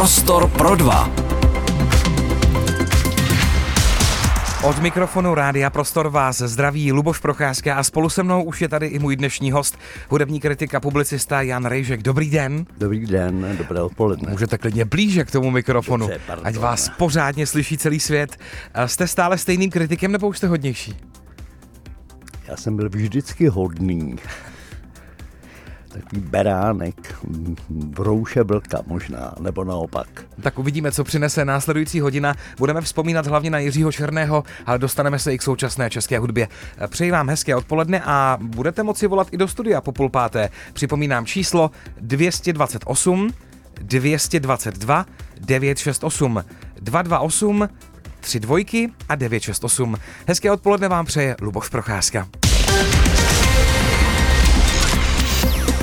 Prostor pro dva. Od mikrofonu Rádia Prostor vás zdraví Luboš Procházka a spolu se mnou už je tady i můj dnešní host, hudební kritik a publicista Jan Rejžek. Dobrý den. Dobrý den, dobré odpoledne. Můžete klidně blíže k tomu mikrofonu, Dobře, pardon. ať vás pořádně slyší celý svět. Jste stále stejným kritikem nebo už jste hodnější? Já jsem byl vždycky hodný. Takový beránek, brouše blka možná, nebo naopak. Tak uvidíme, co přinese následující hodina. Budeme vzpomínat hlavně na Jiřího Černého, ale dostaneme se i k současné české hudbě. Přeji vám hezké odpoledne a budete moci volat i do studia po půl páté. Připomínám číslo 228 222 968 228 tři dvojky a 968. Hezké odpoledne vám přeje Luboš Procházka.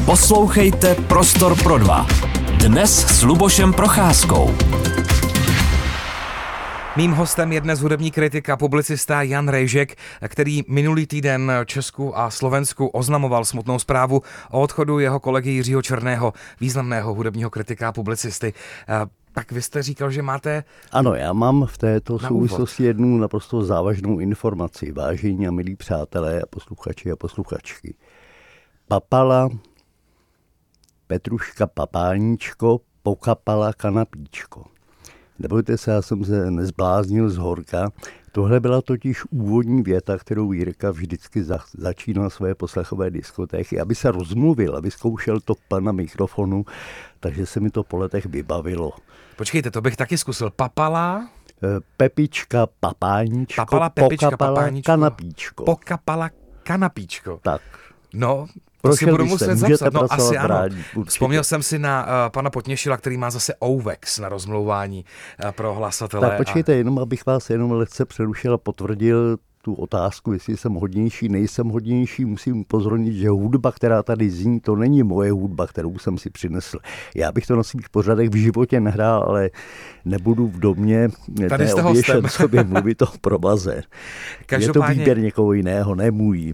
Poslouchejte Prostor pro dva. Dnes s Lubošem Procházkou. Mým hostem je dnes hudební kritik a publicista Jan Rejžek, který minulý týden Česku a Slovensku oznamoval smutnou zprávu o odchodu jeho kolegy Jiřího Černého, významného hudebního kritika a publicisty. Eh, Tak vy jste říkal, že máte Ano, já mám v této Na souvislosti jednu naprosto závažnou informaci. Vážení a milí přátelé a posluchači a posluchačky. Papala Petruška Papáníčko pokapala kanapíčko. Nebojte se, já jsem se nezbláznil z horka. Tohle byla totiž úvodní věta, kterou Jirka vždycky za, začínal své poslechové diskotéky, aby se rozmluvil, aby zkoušel to pana mikrofonu, takže se mi to po letech vybavilo. Počkejte, to bych taky zkusil. Papala, Eh, Pepička, papáníčko, papala, pepička, pokapala, papáníčko, kanapíčko. pokapala kanapíčko. tak. No, to si budu muset zapsat. No, asi ano. určitě. Vzpomněl jsem si na uh, pana Potněšila, který má zase OVEX na rozmlouvání uh, pro hlasatele. Tak počkejte, jenom abych vás jenom lehce přerušil a potvrdil tu otázku, jestli jsem hodnější, nejsem hodnější, musím upozornit, že hudba, která tady zní, to není moje hudba, kterou jsem si přinesl. Já bych to na svých pořadech v životě nehrál, ale nebudu v domě Tady jste neoběšen hostem. sobě mluvit o provaze. Je to Každopádně- výběr někoho jiného, ne můj.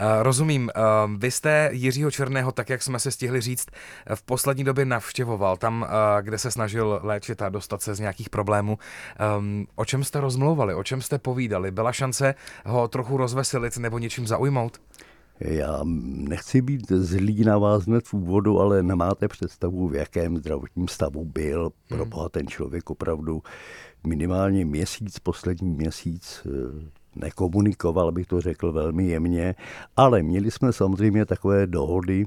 Uh, rozumím. Uh, vy jste Jiřího Černého, tak jak jsme se stihli říct, eh, v poslední době navštěvoval tam, uh, kde se snažil léčit a dostat se z nějakých problémů. Um, o čem jste rozmlouvali, o čem jste povídali? Byla šance ho trochu rozveselit nebo něčím zaujmout? Já nechci být zlý na vás hned v úvodu, ale nemáte představu, v jakém zdravotním stavu byl. Pro boha ten člověk opravdu minimálně měsíc, poslední měsíc eh, nekomunikoval, abych to řekl velmi jemně, ale měli jsme samozřejmě takové dohody,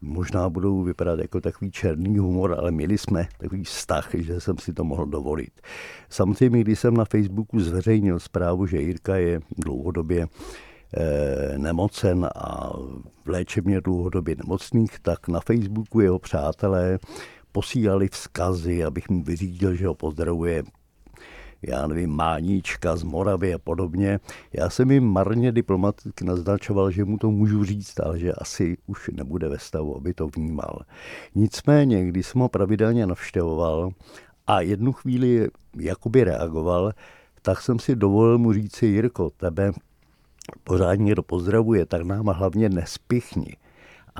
možná budou vypadat jako takový černý humor, ale měli jsme takový vztah, že jsem si to mohl dovolit. Samozřejmě, když jsem na Facebooku zveřejnil zprávu, že Jirka je dlouhodobě eh, nemocen a v léčebně dlouhodobě nemocných, tak na Facebooku jeho přátelé posílali vzkazy, abych mu vyřídil, že ho pozdravuje já nevím, Máníčka z Moravy a podobně. Já jsem jim marně diplomaticky naznačoval, že mu to můžu říct, ale že asi už nebude ve stavu, aby to vnímal. Nicméně, když jsem ho pravidelně navštěvoval a jednu chvíli jakoby reagoval, tak jsem si dovolil mu říci, Jirko, tebe pořádně někdo pozdravuje, tak nám hlavně nespichni.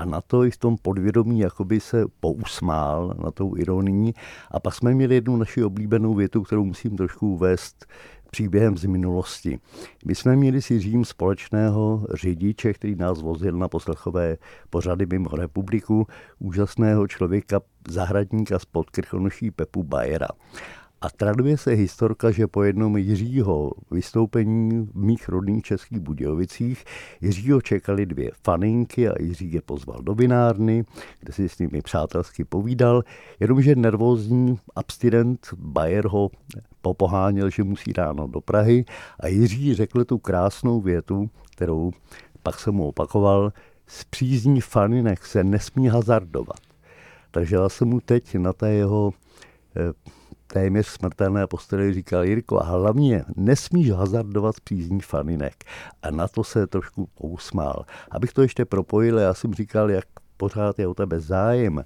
A na to i v tom podvědomí jakoby se pousmál na tou ironii. A pak jsme měli jednu naši oblíbenou větu, kterou musím trošku uvést příběhem z minulosti. My jsme měli s Jiřím společného řidiče, který nás vozil na poslechové pořady mimo republiku, úžasného člověka, zahradníka z podkrchonoší Pepu Bajera. A traduje se historka, že po jednom Jiřího vystoupení v mých rodných českých Budějovicích Jiřího čekali dvě faninky a Jiří je pozval do vinárny, kde si s nimi přátelsky povídal, jenomže nervózní abstinent Bayer ho popoháněl, že musí ráno do Prahy a Jiří řekl tu krásnou větu, kterou pak jsem mu opakoval, z přízní faninek se nesmí hazardovat. Takže já jsem mu teď na té jeho eh, téměř smrtelné posteli říkal, Jirko, a hlavně nesmíš hazardovat s přízní faninek. A na to se trošku pousmál. Abych to ještě propojil, já jsem říkal, jak pořád je o tebe zájem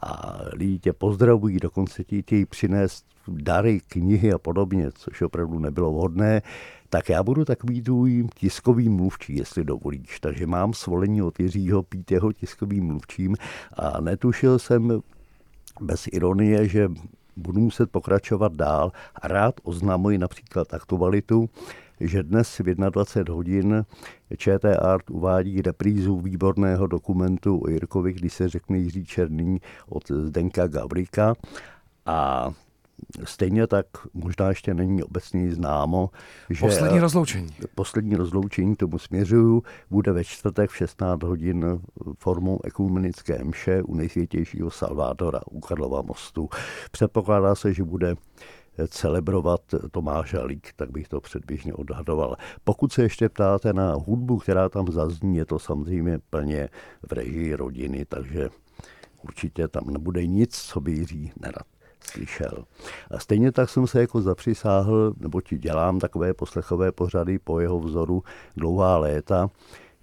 a lidi tě pozdravují, dokonce ti chtějí přinést dary, knihy a podobně, což opravdu nebylo vhodné, tak já budu takový tvůj tiskový mluvčí, jestli dovolíš. Takže mám svolení od Jiřího pít jeho tiskovým mluvčím a netušil jsem, bez ironie, že budu muset pokračovat dál a rád oznamuji například aktualitu, že dnes v 21 hodin ČT Art uvádí reprízu výborného dokumentu o Jirkovi, když se řekne Jiří Černý od Zdenka Gavrika a Stejně tak možná ještě není obecně známo, že poslední rozloučení. Poslední rozloučení tomu směřuju, bude ve čtvrtek v 16 hodin formou ekumenické mše u nejsvětějšího Salvadora u Karlova mostu. Předpokládá se, že bude celebrovat Tomáš Halík, tak bych to předběžně odhadoval. Pokud se ještě ptáte na hudbu, která tam zazní, je to samozřejmě plně v režii rodiny, takže určitě tam nebude nic, co by Jiří nerad slyšel. A stejně tak jsem se jako zapřisáhl, nebo ti dělám takové poslechové pořady po jeho vzoru dlouhá léta,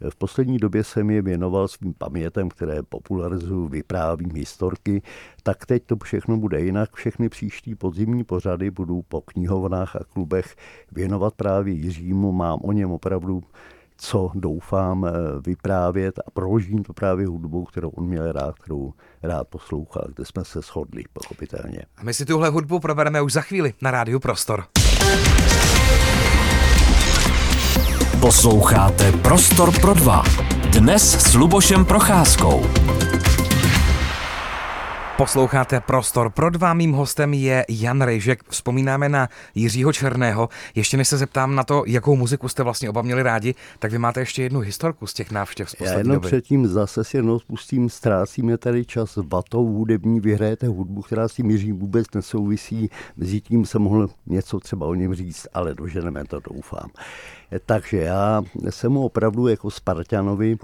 v poslední době jsem je věnoval svým pamětem, které popularizuju, vyprávím historky, tak teď to všechno bude jinak. Všechny příští podzimní pořady budu po knihovnách a klubech věnovat právě Jiřímu. Mám o něm opravdu co doufám vyprávět a proložím to právě hudbou, kterou on měl rád, kterou rád poslouchal, kde jsme se shodli, pochopitelně. A my si tuhle hudbu probereme už za chvíli na rádiu Prostor. Posloucháte Prostor pro dva. Dnes s Lubošem Procházkou. Posloucháte Prostor pro dva. Mým hostem je Jan Rejžek. Vzpomínáme na Jiřího Černého. Ještě než se zeptám na to, jakou muziku jste vlastně oba měli rádi, tak vy máte ještě jednu historku z těch návštěv z Já jenom doby. předtím zase si jenom spustím, ztrácíme tady čas vatou hudební, vyhrajete hudbu, která s tím Jiřím vůbec nesouvisí. Mezi tím jsem mohl něco třeba o něm říct, ale doženeme to, doufám. Takže já jsem mu opravdu jako Spartanovi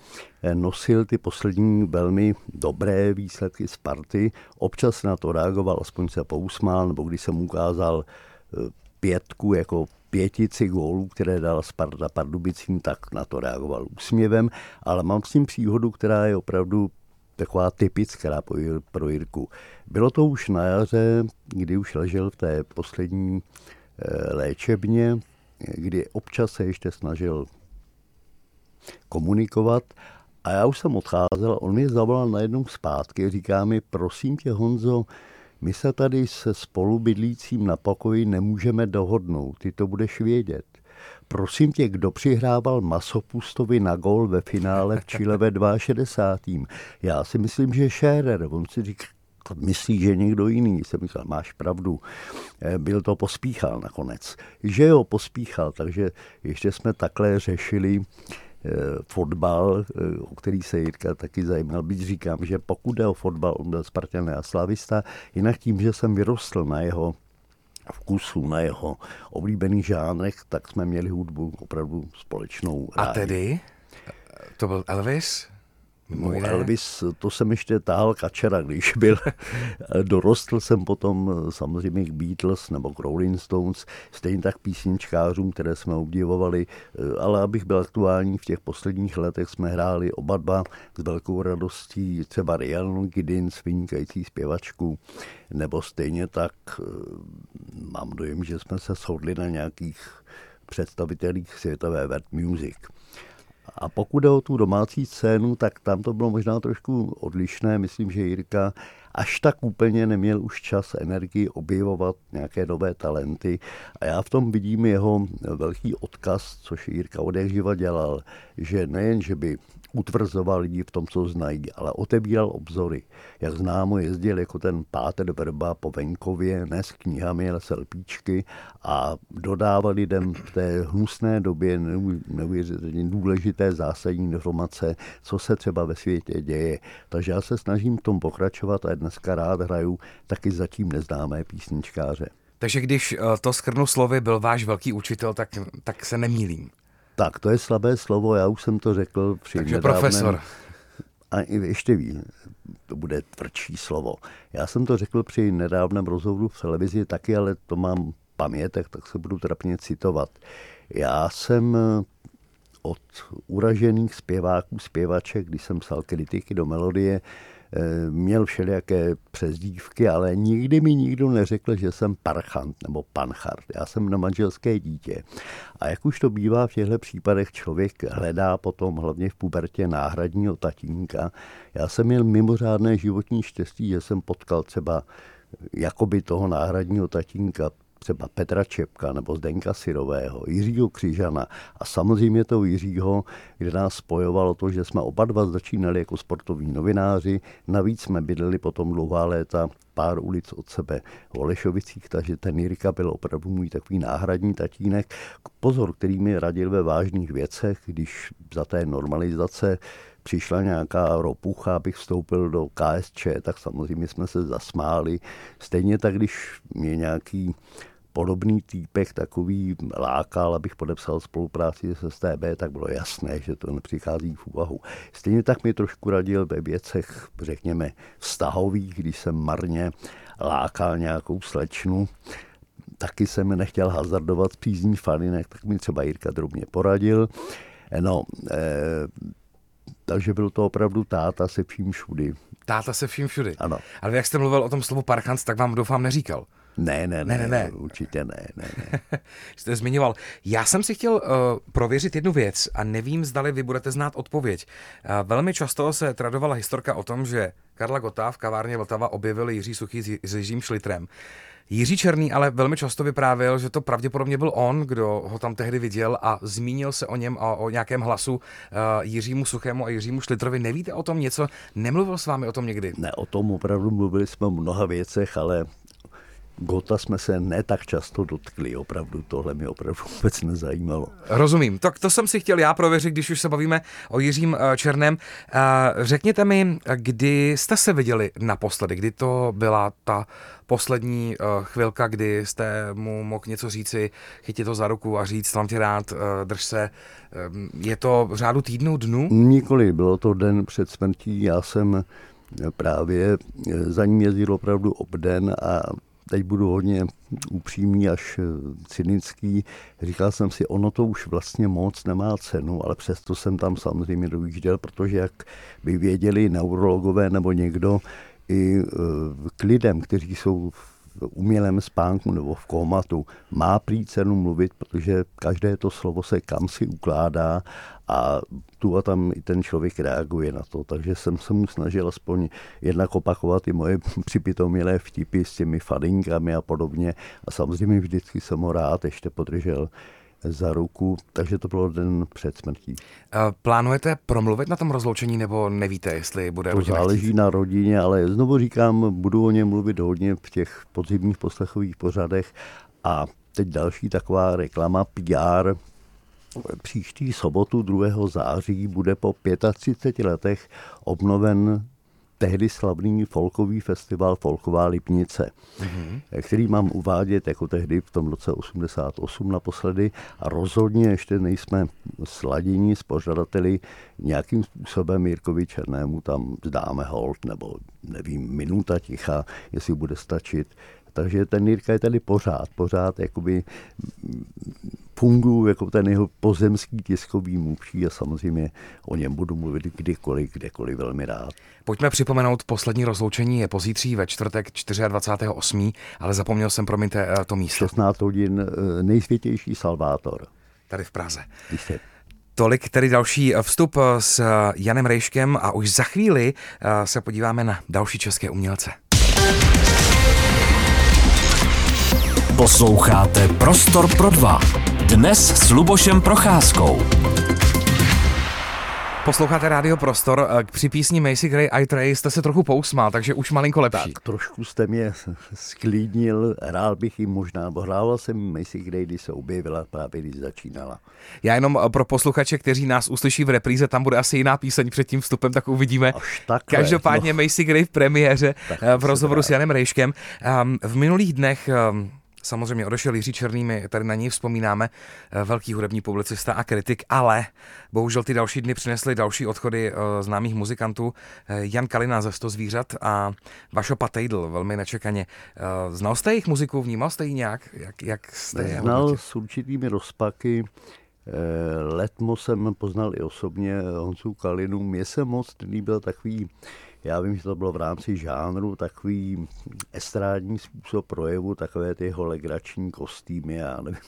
nosil ty poslední velmi dobré výsledky Sparty. Občas na to reagoval, aspoň se pousmál, nebo když jsem ukázal eh, pětku jako pětici gólů, které dal Sparta Pardubicím, tak na to reagoval úsměvem, ale mám s tím příhodu, která je opravdu taková typická pro Jirku. Bylo to už na jaře, kdy už ležel v té poslední eh, léčebně, kdy občas se ještě snažil komunikovat a já už jsem odcházel, on mě zavolal najednou zpátky, říká mi, prosím tě Honzo, my se tady se spolubydlícím na pokoji nemůžeme dohodnout, ty to budeš vědět. Prosím tě, kdo přihrával Masopustovi na gol ve finále v Chile ve 62. Já si myslím, že Scherer. On si říká, myslí, že někdo jiný. Jsem myslel, máš pravdu. Eh, byl to pospíchal nakonec. Že jo, pospíchal, takže ještě jsme takhle řešili eh, fotbal, eh, o který se Jirka taky zajímal. Byť říkám, že pokud jde o fotbal, on byl Spartan a Slavista, jinak tím, že jsem vyrostl na jeho vkusu, na jeho oblíbených žánrech, tak jsme měli hudbu opravdu společnou. A tedy? To byl Elvis? No, Elvis, to jsem ještě táhl kačera, když byl. Dorostl jsem potom samozřejmě k Beatles nebo k Rolling Stones, stejně tak písničkářům, které jsme obdivovali, ale abych byl aktuální, v těch posledních letech jsme hráli oba dva s velkou radostí třeba Rihanna Giddens, vynikající zpěvačku, nebo stejně tak mám dojem, že jsme se shodli na nějakých představitelích světové world music. A pokud jde o tu domácí scénu, tak tam to bylo možná trošku odlišné. Myslím, že Jirka až tak úplně neměl už čas, energii objevovat nějaké nové talenty. A já v tom vidím jeho velký odkaz, což Jirka odehživa dělal, že nejen, že by utvrzoval lidi v tom, co znají, ale otevíral obzory. Jak známo, jezdil jako ten páter Verba po venkově, ne s knihami, ale selpíčky a dodával lidem v té hnusné době neuvěřitelně důležité zásadní informace, co se třeba ve světě děje. Takže já se snažím v tom pokračovat a dneska rád hraju taky zatím neznámé písničkáře. Takže když eh, to skrnu slovy byl váš velký učitel, tak, tak se nemýlím. Tak, to je slabé slovo, já už jsem to řekl při Takže nedávném... profesor. A ještě ví, to bude tvrdší slovo. Já jsem to řekl při nedávném rozhovoru v televizi taky, ale to mám pamětek, tak se budu trapně citovat. Já jsem od uražených zpěváků, zpěvaček, když jsem psal kritiky do melodie, měl všelijaké přezdívky, ale nikdy mi nikdo neřekl, že jsem parchant nebo panchart. Já jsem na manželské dítě. A jak už to bývá v těchto případech, člověk hledá potom hlavně v pubertě náhradního tatínka. Já jsem měl mimořádné životní štěstí, že jsem potkal třeba jakoby toho náhradního tatínka třeba Petra Čepka nebo Zdenka Sirového, Jiřího Křižana a samozřejmě toho Jiřího, kde nás spojovalo to, že jsme oba dva začínali jako sportoví novináři, navíc jsme bydleli potom dlouhá léta pár ulic od sebe v Olešovicích, takže ten Jirka byl opravdu můj takový náhradní tatínek. Pozor, který mi radil ve vážných věcech, když za té normalizace přišla nějaká ropucha, abych vstoupil do KSČ, tak samozřejmě jsme se zasmáli. Stejně tak, když mě nějaký podobný týpek takový lákal, abych podepsal spolupráci s STB, tak bylo jasné, že to nepřichází v úvahu. Stejně tak mi trošku radil ve věcech, řekněme, vztahových, když jsem marně lákal nějakou slečnu, taky jsem nechtěl hazardovat přízní falinek, tak mi třeba Jirka drobně poradil. No, eh, takže byl to opravdu táta se vším všudy. Táta se vším všudy. Ano. Ale jak jste mluvil o tom slovu parchant, tak vám doufám neříkal. Ne, ne, ne, ne, ne. určitě ne. ne, ne. Jste zmiňoval. Já jsem si chtěl uh, prověřit jednu věc a nevím, zdali vy budete znát odpověď. Uh, velmi často se tradovala historka o tom, že Karla Gota v kavárně Vltava objevil Jiří Suchý s, s Jiřím Šlitrem. Jiří Černý ale velmi často vyprávěl, že to pravděpodobně byl on, kdo ho tam tehdy viděl a zmínil se o něm a o nějakém hlasu uh, Jiřímu Suchému a Jiřímu Šlitrovi. Nevíte o tom něco? Nemluvil s vámi o tom někdy? Ne, o tom opravdu mluvili jsme o mnoha věcech, ale Gota jsme se ne tak často dotkli, opravdu tohle mi opravdu vůbec nezajímalo. Rozumím, tak to jsem si chtěl já prověřit, když už se bavíme o Jiřím eh, Černém. Eh, řekněte mi, kdy jste se viděli naposledy, kdy to byla ta poslední eh, chvilka, kdy jste mu mohl něco říci, chytit to za ruku a říct, mám tě rád, drž se. Je to v řádu týdnů, dnů? Nikoli, bylo to den před smrtí, já jsem právě za ním jezdil opravdu obden a teď budu hodně upřímný až eh, cynický, říkal jsem si, ono to už vlastně moc nemá cenu, ale přesto jsem tam samozřejmě dojížděl, protože jak by věděli neurologové nebo někdo, i eh, k lidem, kteří jsou v umělém spánku nebo v komatu, má prý cenu mluvit, protože každé to slovo se kam si ukládá a tu a tam i ten člověk reaguje na to. Takže jsem se mu snažil aspoň jednak opakovat i moje připitomělé vtipy s těmi fadinkami a podobně. A samozřejmě vždycky jsem ho rád ještě podržel za ruku, takže to bylo den před smrtí. Plánujete promluvit na tom rozloučení nebo nevíte, jestli bude To záleží chtít? na rodině, ale znovu říkám, budu o něm mluvit hodně v těch podzimních poslechových pořadech a teď další taková reklama PR. Příští sobotu 2. září bude po 35 letech obnoven tehdy slavný folkový festival Folková Lipnice, mm-hmm. který mám uvádět jako tehdy v tom roce 88 naposledy a rozhodně ještě nejsme sladění s pořadateli nějakým způsobem Jirkovi Černému tam zdáme hold nebo nevím, minuta ticha, jestli bude stačit. Takže ten Jirka je tady pořád, pořád jakoby funguji jako ten jeho pozemský tiskový mluvčí a samozřejmě o něm budu mluvit kdykoliv, kdekoliv velmi rád. Pojďme připomenout, poslední rozloučení je pozítří ve čtvrtek 24.8., ale zapomněl jsem, promiňte, eh, to místo. 16 hodin eh, nejsvětější Salvátor. Tady v Praze. Jistě. Tolik tedy další eh, vstup s Janem Rejškem a už za chvíli se podíváme na další české umělce. Posloucháte Prostor pro dva. Dnes s Lubošem Procházkou. Posloucháte Rádio Prostor. Eh, při písni Macy Gray I Tray jste se trochu pousmál, takže už malinko lepší. Tak trošku jste mě sklidnil, hrál bych jim možná, bo hrával jsem Macy Gray, když se objevila, právě když začínala. Já jenom eh, pro posluchače, kteří nás uslyší v repríze, tam bude asi jiná píseň před tím vstupem, tak uvidíme. Až takhle, Každopádně no. Macy Gray v premiéře tak eh, v rozhovoru s Janem Rejškem. Ehm, v minulých dnech ehm, Samozřejmě odešel Jiří Černý, my tady na něj vzpomínáme, eh, velký hudební publicista a kritik, ale bohužel ty další dny přinesly další odchody eh, známých muzikantů. Eh, Jan Kalina ze Sto zvířat a Vašo Patejdl, velmi nečekaně. Znal jste jejich muziku, vnímal jste ji nějak? Jak, jak jste Znal s určitými rozpaky. Letmo jsem poznal i osobně Honzu Kalinu. Mně se moc líbil takový já vím, že to bylo v rámci žánru takový estrádní způsob projevu, takové ty jeho legrační kostýmy, já nevím,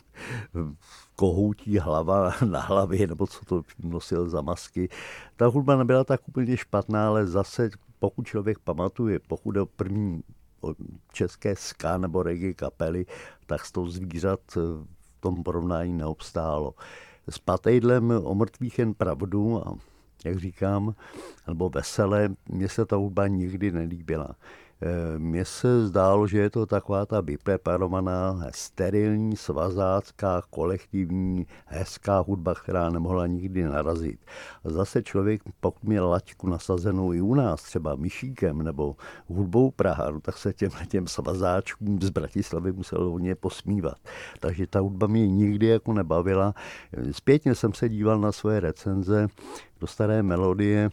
kohoutí hlava na hlavě, nebo co to nosil za masky. Ta hudba nebyla tak úplně špatná, ale zase pokud člověk pamatuje, pokud je první české ska nebo reggae kapely, tak s tou zvířat v tom porovnání neobstálo. S Patejdlem o mrtvých jen pravdu a jak říkám, nebo veselé, mně se ta hudba nikdy nelíbila. Mně se zdálo, že je to taková ta vypreparovaná, sterilní, svazácká, kolektivní, hezká hudba, která nemohla nikdy narazit. A zase člověk, pokud měl laťku nasazenou i u nás, třeba myšíkem nebo hudbou Praha, no, tak se těm, těm svazáčkům z Bratislavy musel hodně posmívat. Takže ta hudba mě nikdy jako nebavila. Zpětně jsem se díval na svoje recenze do staré melodie,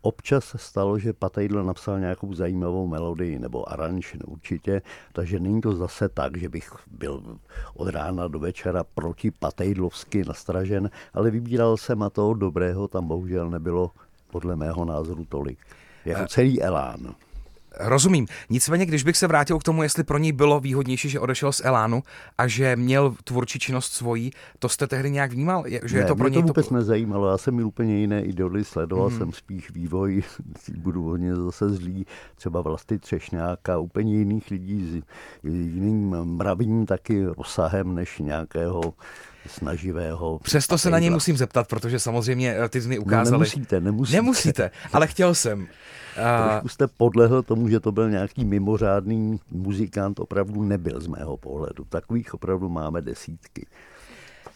Občas se stalo, že Patejdl napsal nějakou zajímavou melodii nebo aranž určitě, takže není to zase tak, že bych byl od rána do večera proti Patejdlovsky nastražen, ale vybíral jsem a toho dobrého tam bohužel nebylo podle mého názoru tolik. Jako celý Elán. Rozumím. Nicméně, když bych se vrátil k tomu, jestli pro něj bylo výhodnější, že odešel z Elánu a že měl tvůrčí činnost svojí, to jste tehdy nějak vnímal? Že ne, je to pro mě něj to vůbec to... nezajímalo. Já jsem měl úplně jiné idoly, sledoval hmm. jsem spíš vývoj, budu hodně zase zlý, třeba vlasty Třešňáka, úplně jiných lidí s jiným mravním taky rozsahem než nějakého snaživého. Přesto se na něj musím zeptat, protože samozřejmě eh, ty jsi mi ukázali. No nemusíte, nemusíte. Nemusíte, ale chtěl jsem. Trošku jste podlehl tomu, že to byl nějaký mimořádný muzikant, opravdu nebyl z mého pohledu. Takových opravdu máme desítky.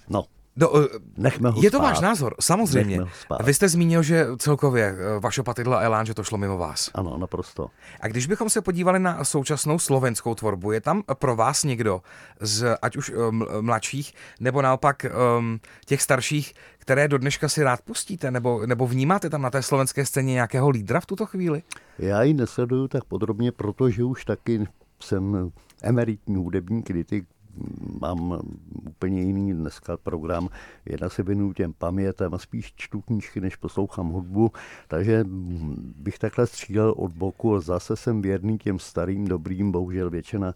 No, No, Nechme ho je to spát. váš názor, samozřejmě. Vy jste zmínil, že celkově eh, vaše patidla Elán, že to šlo mimo vás. Ano, naprosto. A když bychom se podívali na současnou slovenskou tvorbu, je tam pro vás někdo z ať už eh, mladších, nebo naopak um, těch starších, které do dneška si rád pustíte, nebo, nebo vnímáte tam na té slovenské scéně nějakého lídra v tuto chvíli? Já ji nesleduju tak podrobně, protože už taky jsem emeritní hudební kritik, mám úplně jiný dneska program. Jedna se věnuju těm pamětem spíš čtu knížky, než poslouchám hudbu, takže bych takhle střílel od boku zase jsem věrný těm starým, dobrým, bohužel většina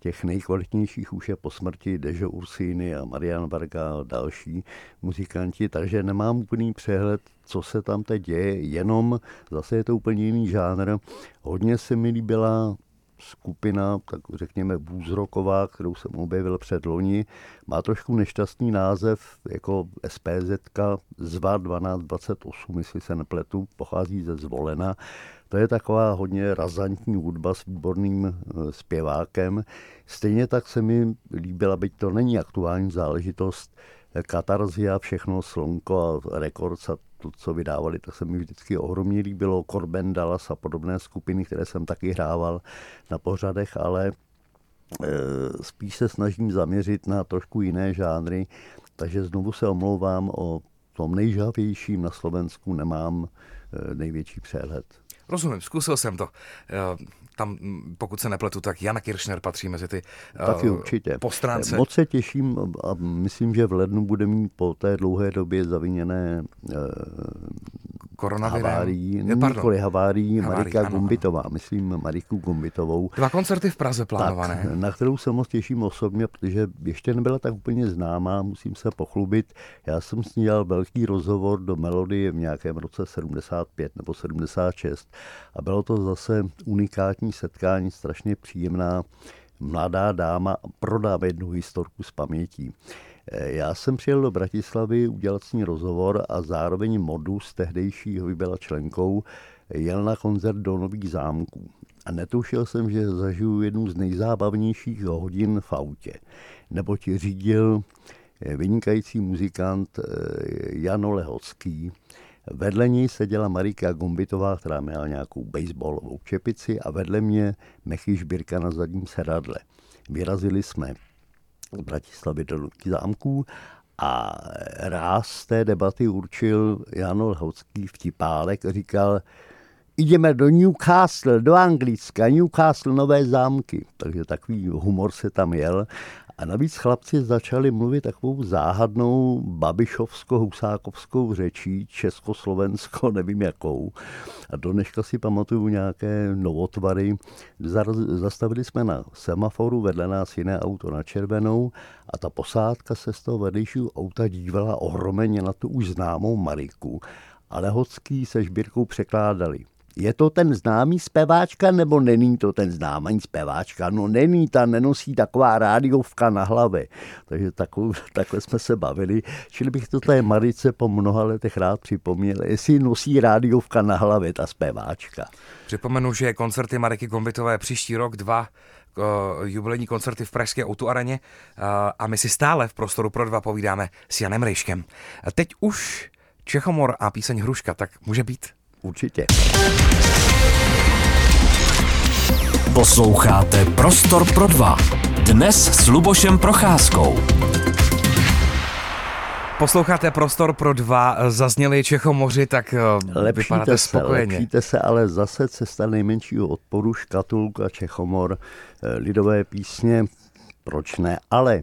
těch nejkvalitnějších už je po smrti Dežo Ursíny a Marian Varga a další muzikanti, takže nemám úplný přehled, co se tam teď děje, jenom zase je to úplně jiný žánr. Hodně se mi líbila skupina, tak řekněme Bůzroková, kterou jsem objevil před loni, má trošku nešťastný název jako SPZ ZVA 1228, jestli se nepletu, pochází ze Zvolena. To je taková hodně razantní hudba s výborným eh, zpěvákem. Stejně tak se mi líbila, byť to není aktuální záležitost, Katarzia, všechno Slonko a Records a to, co vydávali, tak se mi vždycky ohromně líbilo. Corben Dallas a podobné skupiny, které jsem taky hrával na pořadech, ale e, spíš se snažím zaměřit na trošku jiné žánry, takže znovu se omlouvám o tom nejžavějším na Slovensku nemám e, největší přehled. Rozumím, zkusil jsem to. Tam, pokud se nepletu, tak Jan Kiršner patří mezi ty Taky určitě. po stránce. Moc se těším a myslím, že v lednu bude mít po té dlouhé době zaviněné koronavirem. Havárií, nikoli havárií, havárií Marika ano, Gumbitová, ano. myslím Mariku Gumbitovou. Dva koncerty v Praze plánované. Tak, na kterou se moc těším osobně, protože ještě nebyla tak úplně známá, musím se pochlubit. Já jsem s ní dělal velký rozhovor do melodie v nějakém roce 75 nebo 76 a bylo to zase unikátní setkání, strašně příjemná mladá dáma prodá jednu historku z pamětí. Já jsem přijel do Bratislavy udělat s ní rozhovor a zároveň modu z tehdejšího byla členkou jel na koncert do Nových zámků. A netušil jsem, že zažiju jednu z nejzábavnějších hodin v autě. Neboť řídil vynikající muzikant eh, Jano Lehocký. Vedle něj seděla Marika Gombitová, která měla nějakou baseballovou čepici a vedle mě Mechy Šbírka na zadním sedadle. Vyrazili jsme z Bratislavy do zámků a ráz té debaty určil Jan Lhocký vtipálek a říkal, jdeme do Newcastle, do Anglicka, Newcastle, nové zámky. Takže takový humor se tam jel A navíc chlapci začali mluvit takovou záhadnou babišovsko-husákovskou řečí, československo, nevím jakou. A do dneška si pamatuju nějaké novotvary. Zastavili jsme na semaforu, vedle nás jiné auto na červenou a ta posádka se z toho vedlejšího auta dívala ohromeně na tu už známou Mariku. Ale Hocký se Žbírkou překládali je to ten známý zpěváčka nebo není to ten známý zpěváčka? No není, ta nenosí taková rádiovka na hlavě. Takže takovou, takhle jsme se bavili. Čili bych to té Marice po mnoha letech rád připomněl, jestli nosí rádiovka na hlavě ta zpěváčka. Připomenu, že koncerty Mariky Kombitové příští rok, dva jubilejní koncerty v Pražské Outu a my si stále v prostoru pro dva povídáme s Janem Rejškem. Teď už Čechomor a píseň Hruška, tak může být Určitě. Posloucháte Prostor pro dva. Dnes s Lubošem Procházkou. Posloucháte Prostor pro dva, zazněli Čechomoři, tak eh, lepšíte vypadáte se, spokojeně. Lepšíte se, ale zase cesta nejmenšího odporu, škatulka, Čechomor, eh, lidové písně, proč ne, ale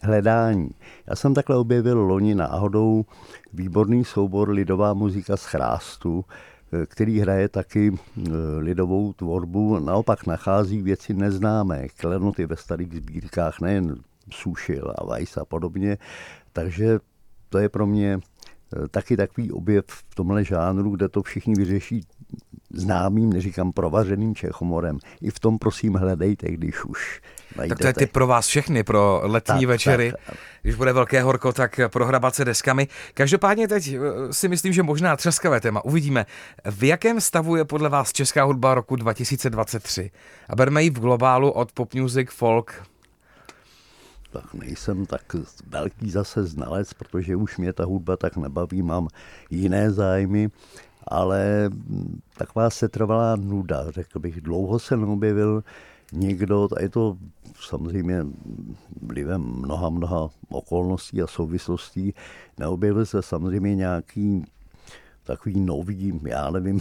hledání. Já jsem takhle objevil loni náhodou výborný soubor Lidová muzika z chrástu, eh, který hraje taky eh, lidovou tvorbu, naopak nachází věci neznámé, klenoty ve starých sbírkách, nejen Sušil a Weiss a podobně. Takže to je pro mě eh, taky takový objev v tomhle žánru, kde to všichni vyřeší známým, neříkám provařeným Čechomorem. I v tom prosím hledejte, když už najdete. Tak to je ty pro vás všechny, pro letní tak, večery. Tak, Když bude velké horko, tak prohrabat se deskami. Každopádně teď eh, si myslím, že možná třeskavé téma. Uvidíme, v jakém stavu je podle vás česká hudba roku 2023. A berme ji v globálu od pop music, folk, tak nejsem tak velký zase znalec, protože už mě ta hudba tak nebaví, mám jiné zájmy ale taková setrvalá nuda, řekl bych. Dlouho se neobjevil někdo, a je to samozřejmě vlivem mnoha, mnoha okolností a souvislostí, neobjevil se samozřejmě nějaký takový nový, já nevím,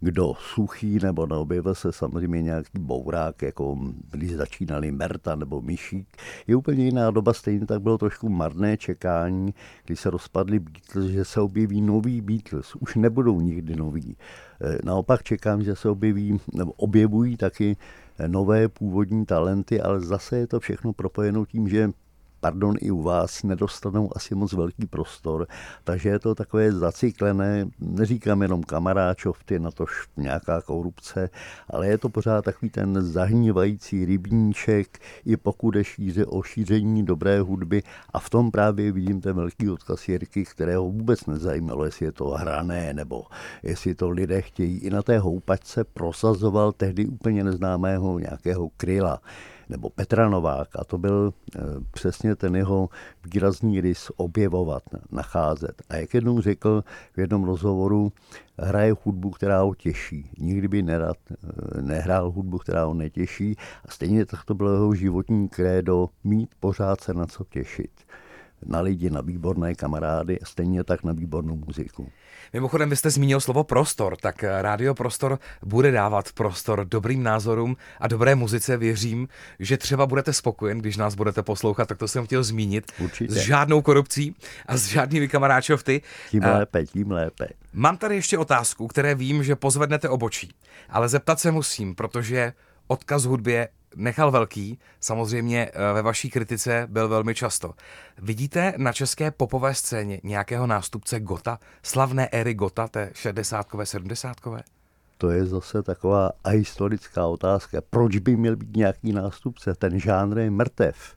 kdo suchý, nebo neobjevil se samozřejmě nějaký bourák, jako když začínali Merta nebo Myšík. Je úplně jiná doba, stejně tak bylo trošku marné čekání, když se rozpadli Beatles, že se objeví nový Beatles. Už nebudou nikdy noví. E, naopak čekám, že se objeví, nebo objevují taky nové původní talenty, ale zase je to všechno propojeno tím, že pardon, i u vás nedostanou asi moc velký prostor, takže je to takové zaciklené, neříkám jenom kamaráčovty, na to nějaká korupce, ale je to pořád takový ten zahnívající rybníček, i pokud je šíře o šíření dobré hudby a v tom právě vidím ten velký odkaz Jirky, kterého vůbec nezajímalo, jestli je to hrané, nebo jestli to lidé chtějí. I na té houpačce prosazoval tehdy úplně neznámého nějakého kryla Petra Novák a to byl eh, přesně ten jeho výrazný rys objevovat, nacházet. A jak jednou řekl v jednom rozhovoru, hraje hudbu, která ho těší. Nikdy by nerad eh, nehrál hudbu, která ho netěší. A stejně tak to bylo jeho životní krédo, mít pořád se na co těšit na lidi, na výborné kamarády a stejně tak na výbornou muziku. Mimochodem, vy jste zmínil slovo prostor, tak Rádio Prostor bude dávat prostor dobrým názorům a dobré muzice. Věřím, že třeba budete spokojen, když nás budete poslouchat, tak to jsem chtěl zmínit. Určitě. S žádnou korupcí a s žádnými kamaráčovty. Tím lépe, tím lépe. Mám tady ještě otázku, které vím, že pozvednete obočí, ale zeptat se musím, protože odkaz hudbě nechal velký, samozřejmě eh, ve vaší kritice byl velmi často. Vidíte na české popové scéně nějakého nástupce Gota, slavné éry Gota, té 60 70 to je zase taková historická otázka. Proč by měl být nějaký nástupce? Ten žánr je mrtev.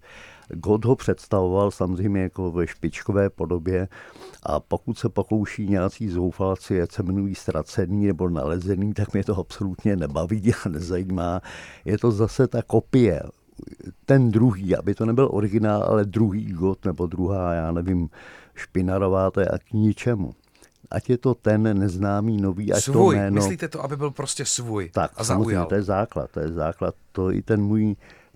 God ho představoval samozřejmě jako ve špičkové podobě a pokud se pokouší nějací zoufalci, ať se jmenují ztracený nebo nalezený, tak mě to absolutně nebaví a nezajímá. Je to zase ta kopie ten druhý, aby to nebyl originál, ale druhý God nebo druhá, já nevím, špinarová, to je a k ničemu. Ať je to ten neznámý nový, ať svůj. to jméno... Myslíte to, aby byl prostě svůj tak, a zaujal? to je základ, to je základ. To i ten můj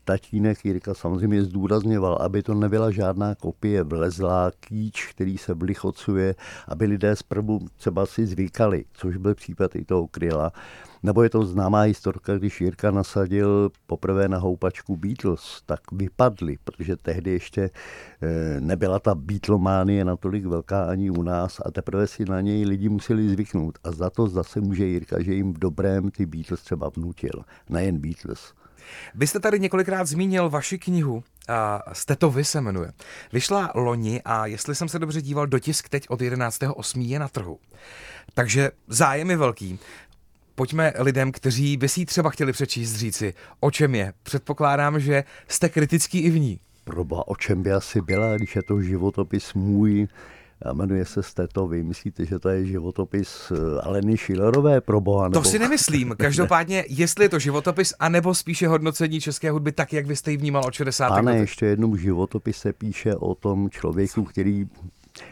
tatínek Jirka samozřejmě zdůrazňoval, aby to nebyla žádná kopie vlezlá kýč, který se vlichocuje, aby lidé zprvu třeba si zvykali, což byl případ i toho kryla. Nebo je to známá historka, když Jirka nasadil poprvé na houpačku Beatles, tak vypadli, protože tehdy ještě eh, nebyla ta Beatlemánie natolik velká ani u nás a teprve si na něj lidi museli zvyknout. A za to zase může Jirka, že jim v dobrém ty Beatles třeba vnutil. Nejen Beatles. Vy jste tady několikrát zmínil vaši knihu, a jste to vy se jmenuje. Vyšla loni a jestli jsem se dobře díval, dotisk teď od 11.8. je na trhu. Takže zájem je velký. Pojďme lidem, kteří by si třeba chtěli přečíst, říci, o čem je. Předpokládám, že jste kritický i v ní. Proba, o čem by asi byla, když je to životopis můj, jmenuje se Steto. Vy myslíte, že to je životopis eh, Aleny Schillerové pro boha? Nebo... To si nemyslím. Každopádně, jestli je to životopis, anebo spíše hodnocení české hudby, tak jak vy jste ji vnímal od 60. Pane, ještě jednou životopis se píše o tom člověku, který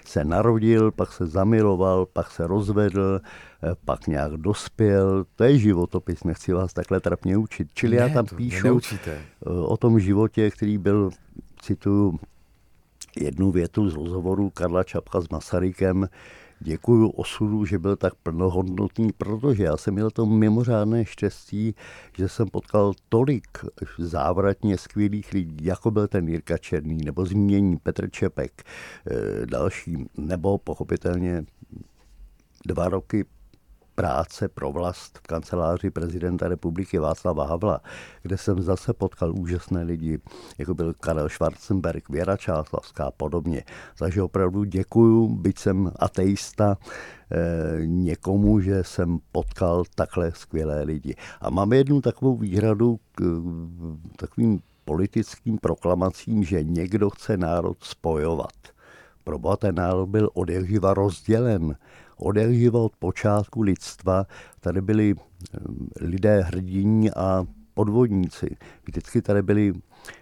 se narodil, pak se zamiloval, pak se rozvedl, eh, pak nějak dospěl. To je životopis, nechci vás takhle trapně učit. Čili ne, já tam píšu eh, o tom životě, který byl, cituju, jednu větu z rozhovoru Karla Čapka s Masarykem, děkuju osudu, že byl tak plnohodnotný, protože já jsem měl to mimořádné štěstí, že jsem potkal tolik závratně skvělých lidí, jako byl ten Jirka Černý, nebo zmínění Petr Čepek, eh, další, nebo pochopitelně dva roky práce pro vlast v kanceláři prezidenta republiky Václava Havla, kde jsem zase potkal úžasné lidi, jako byl Karel Schwarzenberg, Věra Čáslavská a podobně. Takže opravdu děkuju, byť jsem ateista, eh, někomu, že jsem potkal takhle skvělé lidi. A mám jednu takovou výhradu k takovým politickým proklamacím, že někdo chce národ spojovat. Proboha ten národ byl od rozdělen odehříval od počátku lidstva. Tady byli eh, lidé hrdiní a podvodníci. Vždycky tady byli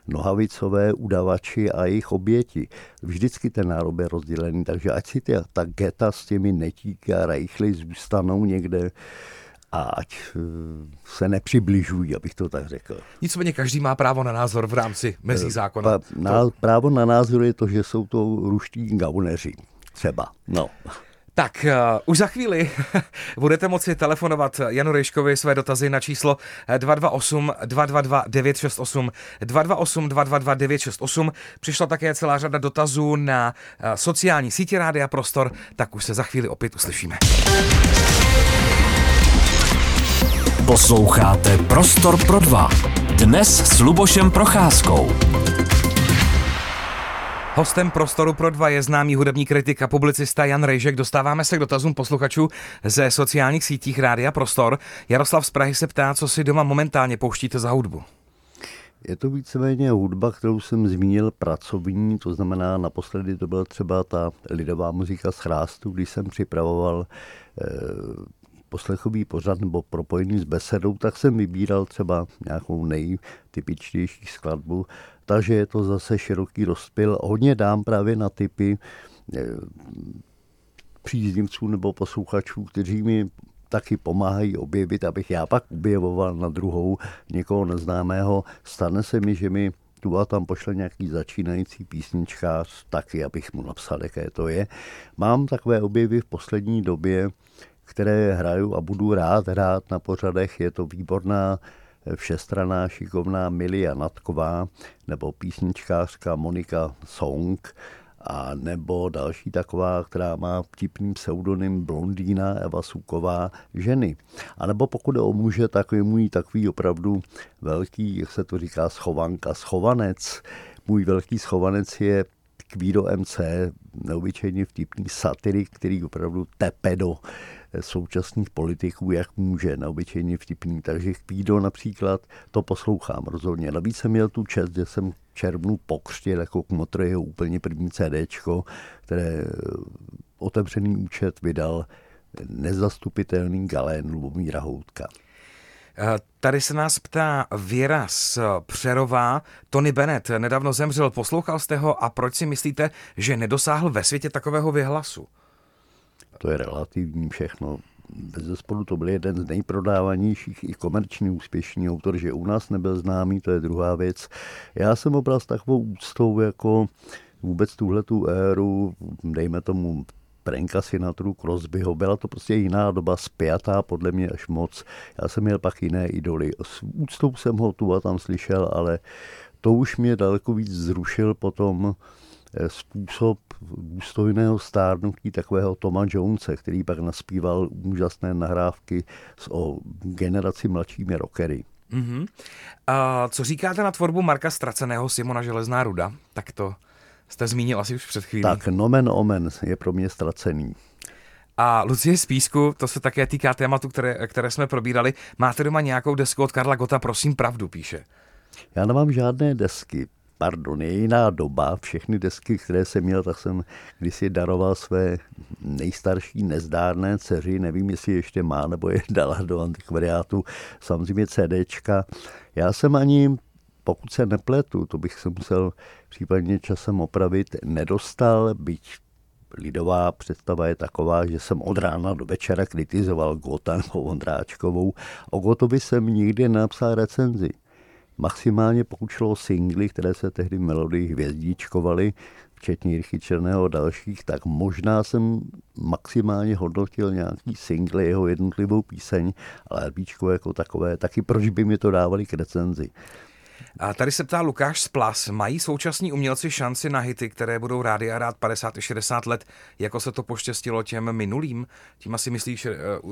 nohavicové udavači a jejich oběti. Vždycky ten národ je rozdělený, takže ať si ty, ta geta s těmi netíky a rejchly zůstanou někde a ať eh, se nepřibližují, abych to tak řekl. Nicméně každý má právo na názor v rámci mezí eh, zákona. Na, právo na názor je to, že jsou to ruští gauneři. Třeba. No. Tak, uh, už za chvíli budete moci telefonovat Janu Rejškovi své dotazy na číslo 228 222 968 228 222 968. Přišla také celá řada dotazů na uh, sociální sítě Rádia Prostor, tak už se za chvíli opět uslyšíme. Posloucháte Prostor pro dva. Dnes s Lubošem Procházkou. Hostem Prostoru pro dva je známý hudební kritik a publicista Jan Rejžek. Dostáváme se k dotazům posluchačů ze sociálních sítích Rádia Prostor. Jaroslav z Prahy se ptá, co si doma momentálně pouštíte za hudbu. Je to víceméně hudba, kterou jsem zmínil pracovní, to znamená naposledy to byla třeba ta lidová muzika z chrástu, když jsem připravoval eh, poslechový pořad nebo propojený s besedou, tak jsem vybíral třeba nějakou nejtypičtější skladbu takže je to zase široký rozpil. Hodně dám právě na typy eh, příznivců nebo posluchačů, kteří mi taky pomáhají objevit, abych já pak objevoval na druhou někoho neznámého. Stane se mi, že mi tu a tam pošle nějaký začínající písničkář taky, abych mu napsal, jaké to je. Mám takové objevy v poslední době, které hraju a budu rád hrát na pořadech. Je to výborná všestraná šikovná Milia Natková nebo písničkářka Monika Song a nebo další taková, která má vtipný pseudonym Blondýna Eva Suková ženy. A nebo pokud je o muže, tak je můj takový opravdu velký, jak se to říká, schovanka, schovanec. Můj velký schovanec je Kvído MC, neobyčejně vtipný satirik, který opravdu tepe do současných politiků, jak může, neobyčejně vtipný. Takže Kvído například to poslouchám rozhodně. Navíc jsem měl tu čest, že jsem červnu pokřtěl jako k jeho úplně první CDčko, které eh, otevřený účet vydal nezastupitelný galén Lubomíra Houtka. Eh, tady se nás ptá Věra z Přerová. Tony Bennett nedávno zemřel, poslouchal jste ho a proč si myslíte, že nedosáhl ve světě takového vyhlasu? To je relativní všechno. bez zesporu to byl jeden z nejprodávanějších i komerčně úspěšný autor, že u nás nebyl známý, to je druhá věc. Já jsem obral s takovou úctou jako vůbec tuhle tu éru, dejme tomu Prenka Sinatru, Crosbyho, byla to prostě jiná doba, spjatá podle mě až moc. Já jsem měl pak jiné idoly. S úctou jsem ho tu a tam slyšel, ale to už mě daleko víc zrušil potom způsob důstojného stárnutí takového Toma Jonese, který pak naspíval úžasné nahrávky o generaci mladšími rockery. Mm-hmm. A co říkáte na tvorbu Marka Straceného Simona Železná ruda? Tak to jste zmínil asi už před chvílí. Tak, nomen omen je pro mě ztracený. A Lucie z Písku, to se také týká tématu, které, které jsme probírali. Máte doma nějakou desku od Karla Gota, prosím pravdu, píše. Já nemám žádné desky. Pardon, je jiná doba. Všechny desky, které jsem měl, tak jsem kdysi daroval své nejstarší nezdárné dceři. Nevím, jestli ještě má, nebo je dala do antikvariátu. Samozřejmě CDčka. Já jsem ani pokud se nepletu, to bych se musel případně časem opravit, nedostal, byť lidová představa je taková, že jsem od rána do večera kritizoval Gota nebo Ondráčkovou. O Gotovi jsem nikdy nenapsal recenzi. Maximálně pokud šlo o singly, které se tehdy melodii hvězdíčkovaly, včetně Jirchy Černého a dalších, tak možná jsem maximálně hodnotil nějaký single, jeho jednotlivou píseň, ale LPčko jako takové, taky proč by mi to dávali k recenzi. A tady se ptá Lukáš z Plas. Mají současní umělci šanci na hity, které budou rádi a rád 50 60 let, jako se to poštěstilo těm minulým? Tím asi myslíš uh,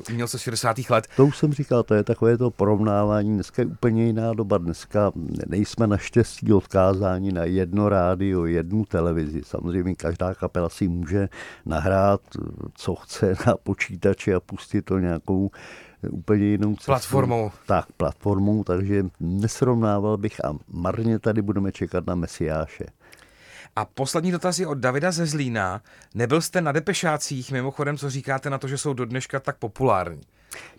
umělce z 60. let? To už jsem říkal, to je takové to porovnávání. Dneska je úplně jiná doba. Dneska nejsme naštěstí odkázáni na jedno rádio, jednu televizi. Samozřejmě každá kapela si může nahrát, co chce na počítači a pustit to nějakou úplně jinou cestou. Platformou. Tak, platformou, takže nesrovnával bych a marně tady budeme čekat na Mesiáše. A poslední dotaz je od Davida ze Zlína. Nebyl jste na depešácích, mimochodem, co říkáte na to, že jsou do dneška tak populární?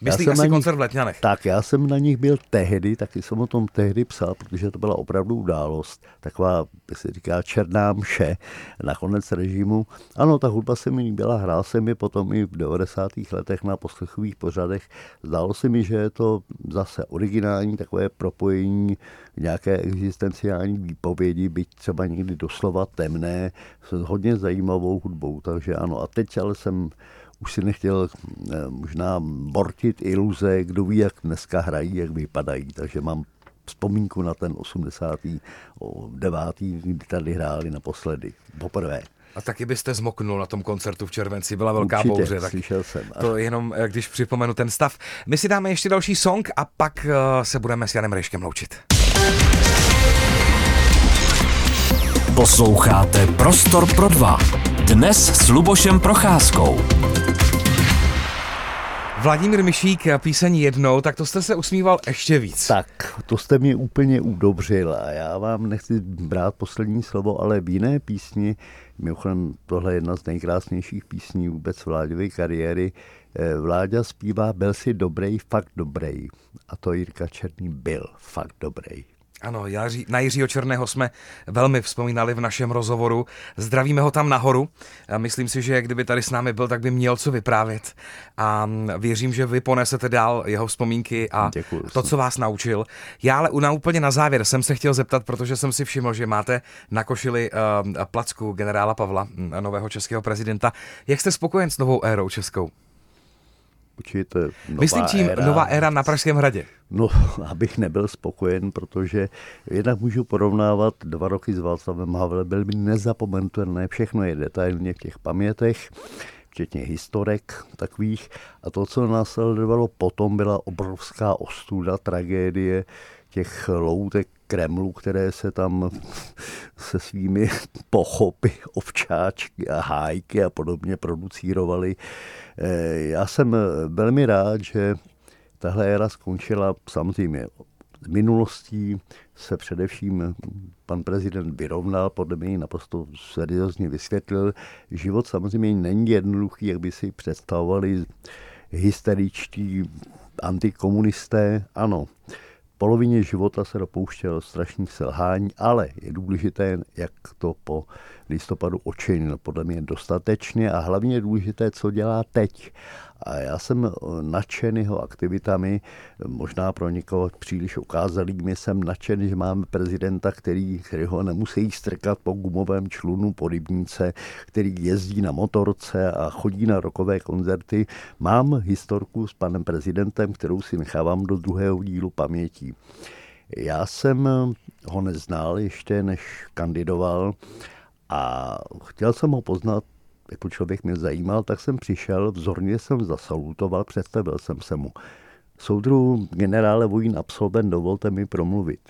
Myslíš asi nich, koncert v Letňanech? Tak, já jsem na nich byl tehdy, taky jsem o tom tehdy psal, protože to byla opravdu událost, taková, jak se říká, černá mše na konec režimu. Ano, ta hudba se mi líbila, hrál jsem mi potom i v 90. letech na poslechových pořadech. Zdálo se mi, že je to zase originální takové propojení nějaké existenciální výpovědi, byť třeba někdy doslova temné, s hodně zajímavou hudbou. Takže ano, a teď ale jsem už si nechtěl eh, možná bortit iluze, kdo ví, jak dneska hrají, jak vypadají, takže mám vzpomínku na ten 89. kdy tady hráli naposledy, poprvé. A taky byste zmoknul na tom koncertu v červenci, byla velká Určitě, bouře. Tak slyšel jsem. To jenom, eh, když připomenu ten stav. My si dáme ještě další song a pak uh, se budeme s Janem Rejškem loučit. Posloucháte Prostor pro dva. Dnes s Lubošem Procházkou. Vladimír Myšík, píseň jednou, tak to jste se usmíval ještě víc. Tak, to jste mi úplně udobřil a já vám nechci brát poslední slovo, ale v jiné písni, mimochodem tohle je jedna z nejkrásnějších písní vůbec Vláďové kariéry, eh, Vláďa zpívá Byl si dobrý, fakt dobrý. A to Jirka Černý byl fakt dobrý. Ano, na Jiřího Černého jsme velmi vzpomínali v našem rozhovoru. Zdravíme ho tam nahoru. Myslím si, že kdyby tady s námi byl, tak by měl co vyprávět. A věřím, že vy ponesete dál jeho vzpomínky a Děkuji, to, co vás naučil. Já ale na úplně na závěr jsem se chtěl zeptat, protože jsem si všiml, že máte na košili uh, placku generála Pavla, nového českého prezidenta. Jak jste spokojen s novou érou českou? Určitě nová Myslím tím éra, nová éra na Pražském hradě. No, abych nebyl spokojen, protože jednak můžu porovnávat dva roky s Václavem Havlem, byl by nezapomenutelné, všechno je detailně v těch pamětech, včetně historek takových. A to, co následovalo potom, byla obrovská ostuda, tragédie těch loutek Kremlu, které se tam se svými pochopy, ovčáčky a hájky a podobně producírovaly. Eh, já jsem velmi rád, že tahle éra skončila samozřejmě z minulostí se především pan prezident vyrovnal, podle mě naprosto seriózně vysvětlil. Život samozřejmě není jednoduchý, jak by si představovali hysteričtí antikomunisté. Ano, polovině života se dopouštěl strašných selhání, ale je důležité, jak to po listopadu očinil. Podle mě dostatečně a hlavně je důležité, co dělá teď. A já jsem nadšen jeho aktivitami, možná pro někoho příliš ukázalými, jsem nadšen, že máme prezidenta, který, který ho nemusí strkat po gumovém člunu po rybníce, který jezdí na motorce a chodí na rokové koncerty. Mám historku s panem prezidentem, kterou si nechávám do druhého dílu pamětí. Já jsem ho neznal ještě, než kandidoval a chtěl jsem ho poznat, jako člověk mě zajímal, tak jsem přišel, vzorně jsem zasalutoval, představil jsem se mu. Soudru generále Vojín absolvent, dovolte mi promluvit.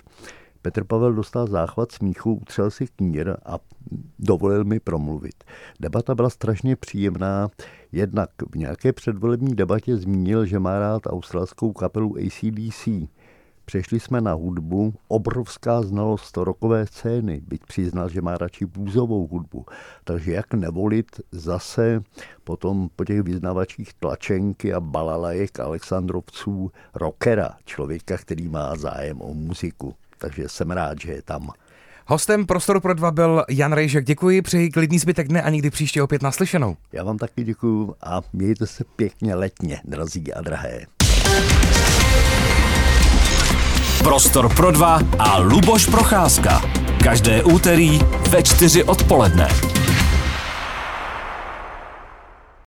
Petr Pavel dostal záchvat smíchu, utřel si knír a dovolil mi promluvit. Debata byla strašně příjemná, jednak v nějaké předvolební debatě zmínil, že má rád australskou kapelu ACDC. Přešli jsme na hudbu, obrovská znalost rokové scény, byť přiznal, že má radši bůzovou hudbu. Takže jak nevolit zase potom po těch vyznavačích tlačenky a balalajek Alexandrovců rockera, člověka, který má zájem o muziku. Takže jsem rád, že je tam. Hostem Prostoru pro dva byl Jan Rejžek. Děkuji, přeji klidný zbytek dne a někdy příště opět naslyšenou. Já vám taky děkuji a mějte se pěkně letně, drazí a drahé. Prostor pro dva a Luboš Procházka. Každé úterý ve čtyři odpoledne.